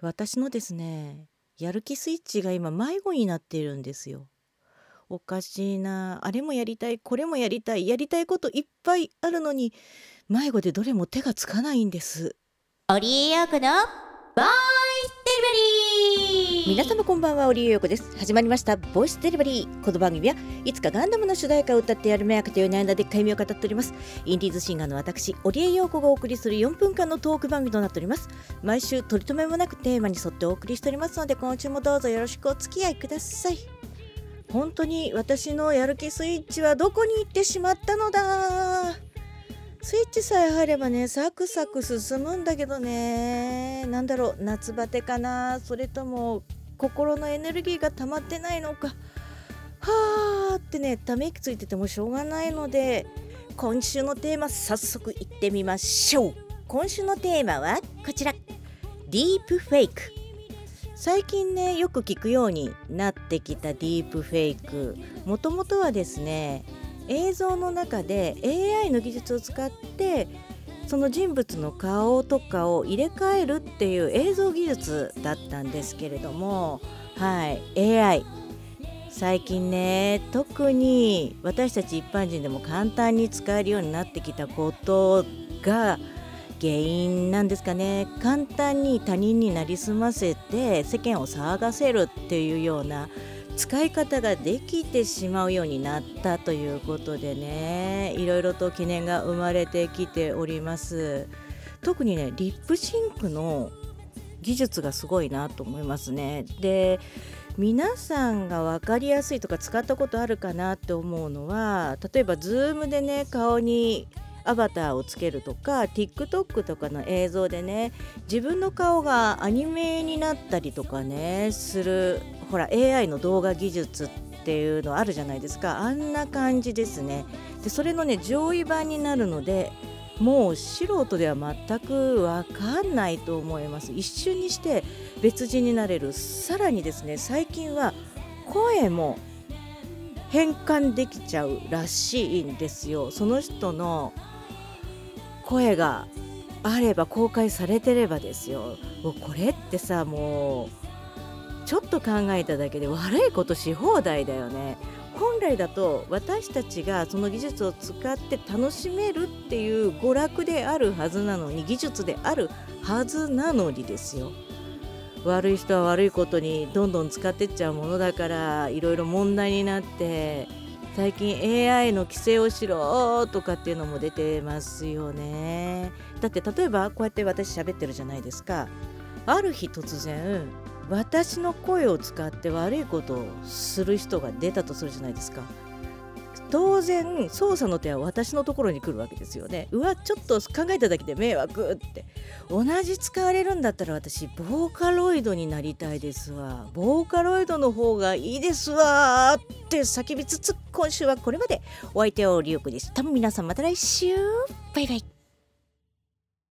私のですねやる気スイッチが今迷子になっているんですよ。おかしいなあれもやりたいこれもやりたいやりたいこといっぱいあるのに迷子でどれも手がつかないんです。オリエヨークのボーンリバリー皆様こんばんはオリエヨコです。始まりましたボイスデリバリーこの番組はいつかガンダムの主題歌を歌ってやるめやかという悩んだでっかい目を語っております。インディーズシンガーの私オリエヨコがお送りする4分間のトーク番組となっております。毎週取り留めもなくテーマに沿ってお送りしておりますので今週もどうぞよろしくお付き合いください。本当に私のやる気スイッチはどこに行ってしまったのだ？スイッチさえ入ればねサクサク進むんだけどね。なんだろう夏バテかな。それとも心のエネルギーが溜まってないのか。はーってねため息ついててもしょうがないので今週のテーマ早速いってみましょう。今週のテーマはこちら。ディープフェイク。最近ねよく聞くようになってきたディープフェイク。もともとはですね映像の中で AI の技術を使ってその人物の顔とかを入れ替えるっていう映像技術だったんですけれどもはい。AI 最近ね特に私たち一般人でも簡単に使えるようになってきたことが原因なんですかね。簡単に他人になりすませて世間を騒がせるっていうような使い方ができてしまうようになったということでね。いろいろと懸念が生まれてきております。特にねリップシンクの技術がすごいなと思いますね。で皆さんが分かりやすいとか使ったことあるかなって思うのは例えば Zoom でね顔にアバターをつけるとか TikTok とかの映像でね自分の顔がアニメになったりとかねするほら AI の動画技術っていうのあるじゃないですか。あんな感じですね。でそれのね上位版になるのでもう素人では全く分かんないと思います。一瞬にして別人になれる。さらにですね最近は声も変換できちゃうらしいんですよ。その人の声があれば公開されてればですよ。もうこれってさもうちょっと考えただけで悪いことし放題だよね。本来だと私たちがその技術を使って楽しめるっていう娯楽であるはずなのに技術であるはずなのにですよ。悪い人は悪いことにどんどん使ってっちゃうものだからいろいろ問題になって最近 AI の規制をしろとかっていうのも出てますよね。だって例えばこうやって私喋ってるじゃないですか。ある日突然私の声を使って悪いことをする人が出たとするじゃないですか。当然捜査の手は私のところに来るわけですよね。うわちょっと考えただけで迷惑って。同じ使われるんだったら私ボーカロイドになりたいですわ。ボーカロイドの方がいいですわって叫びつつ今週はこれまで。お相手はリオクでした。皆さんまた来週。バイバイ。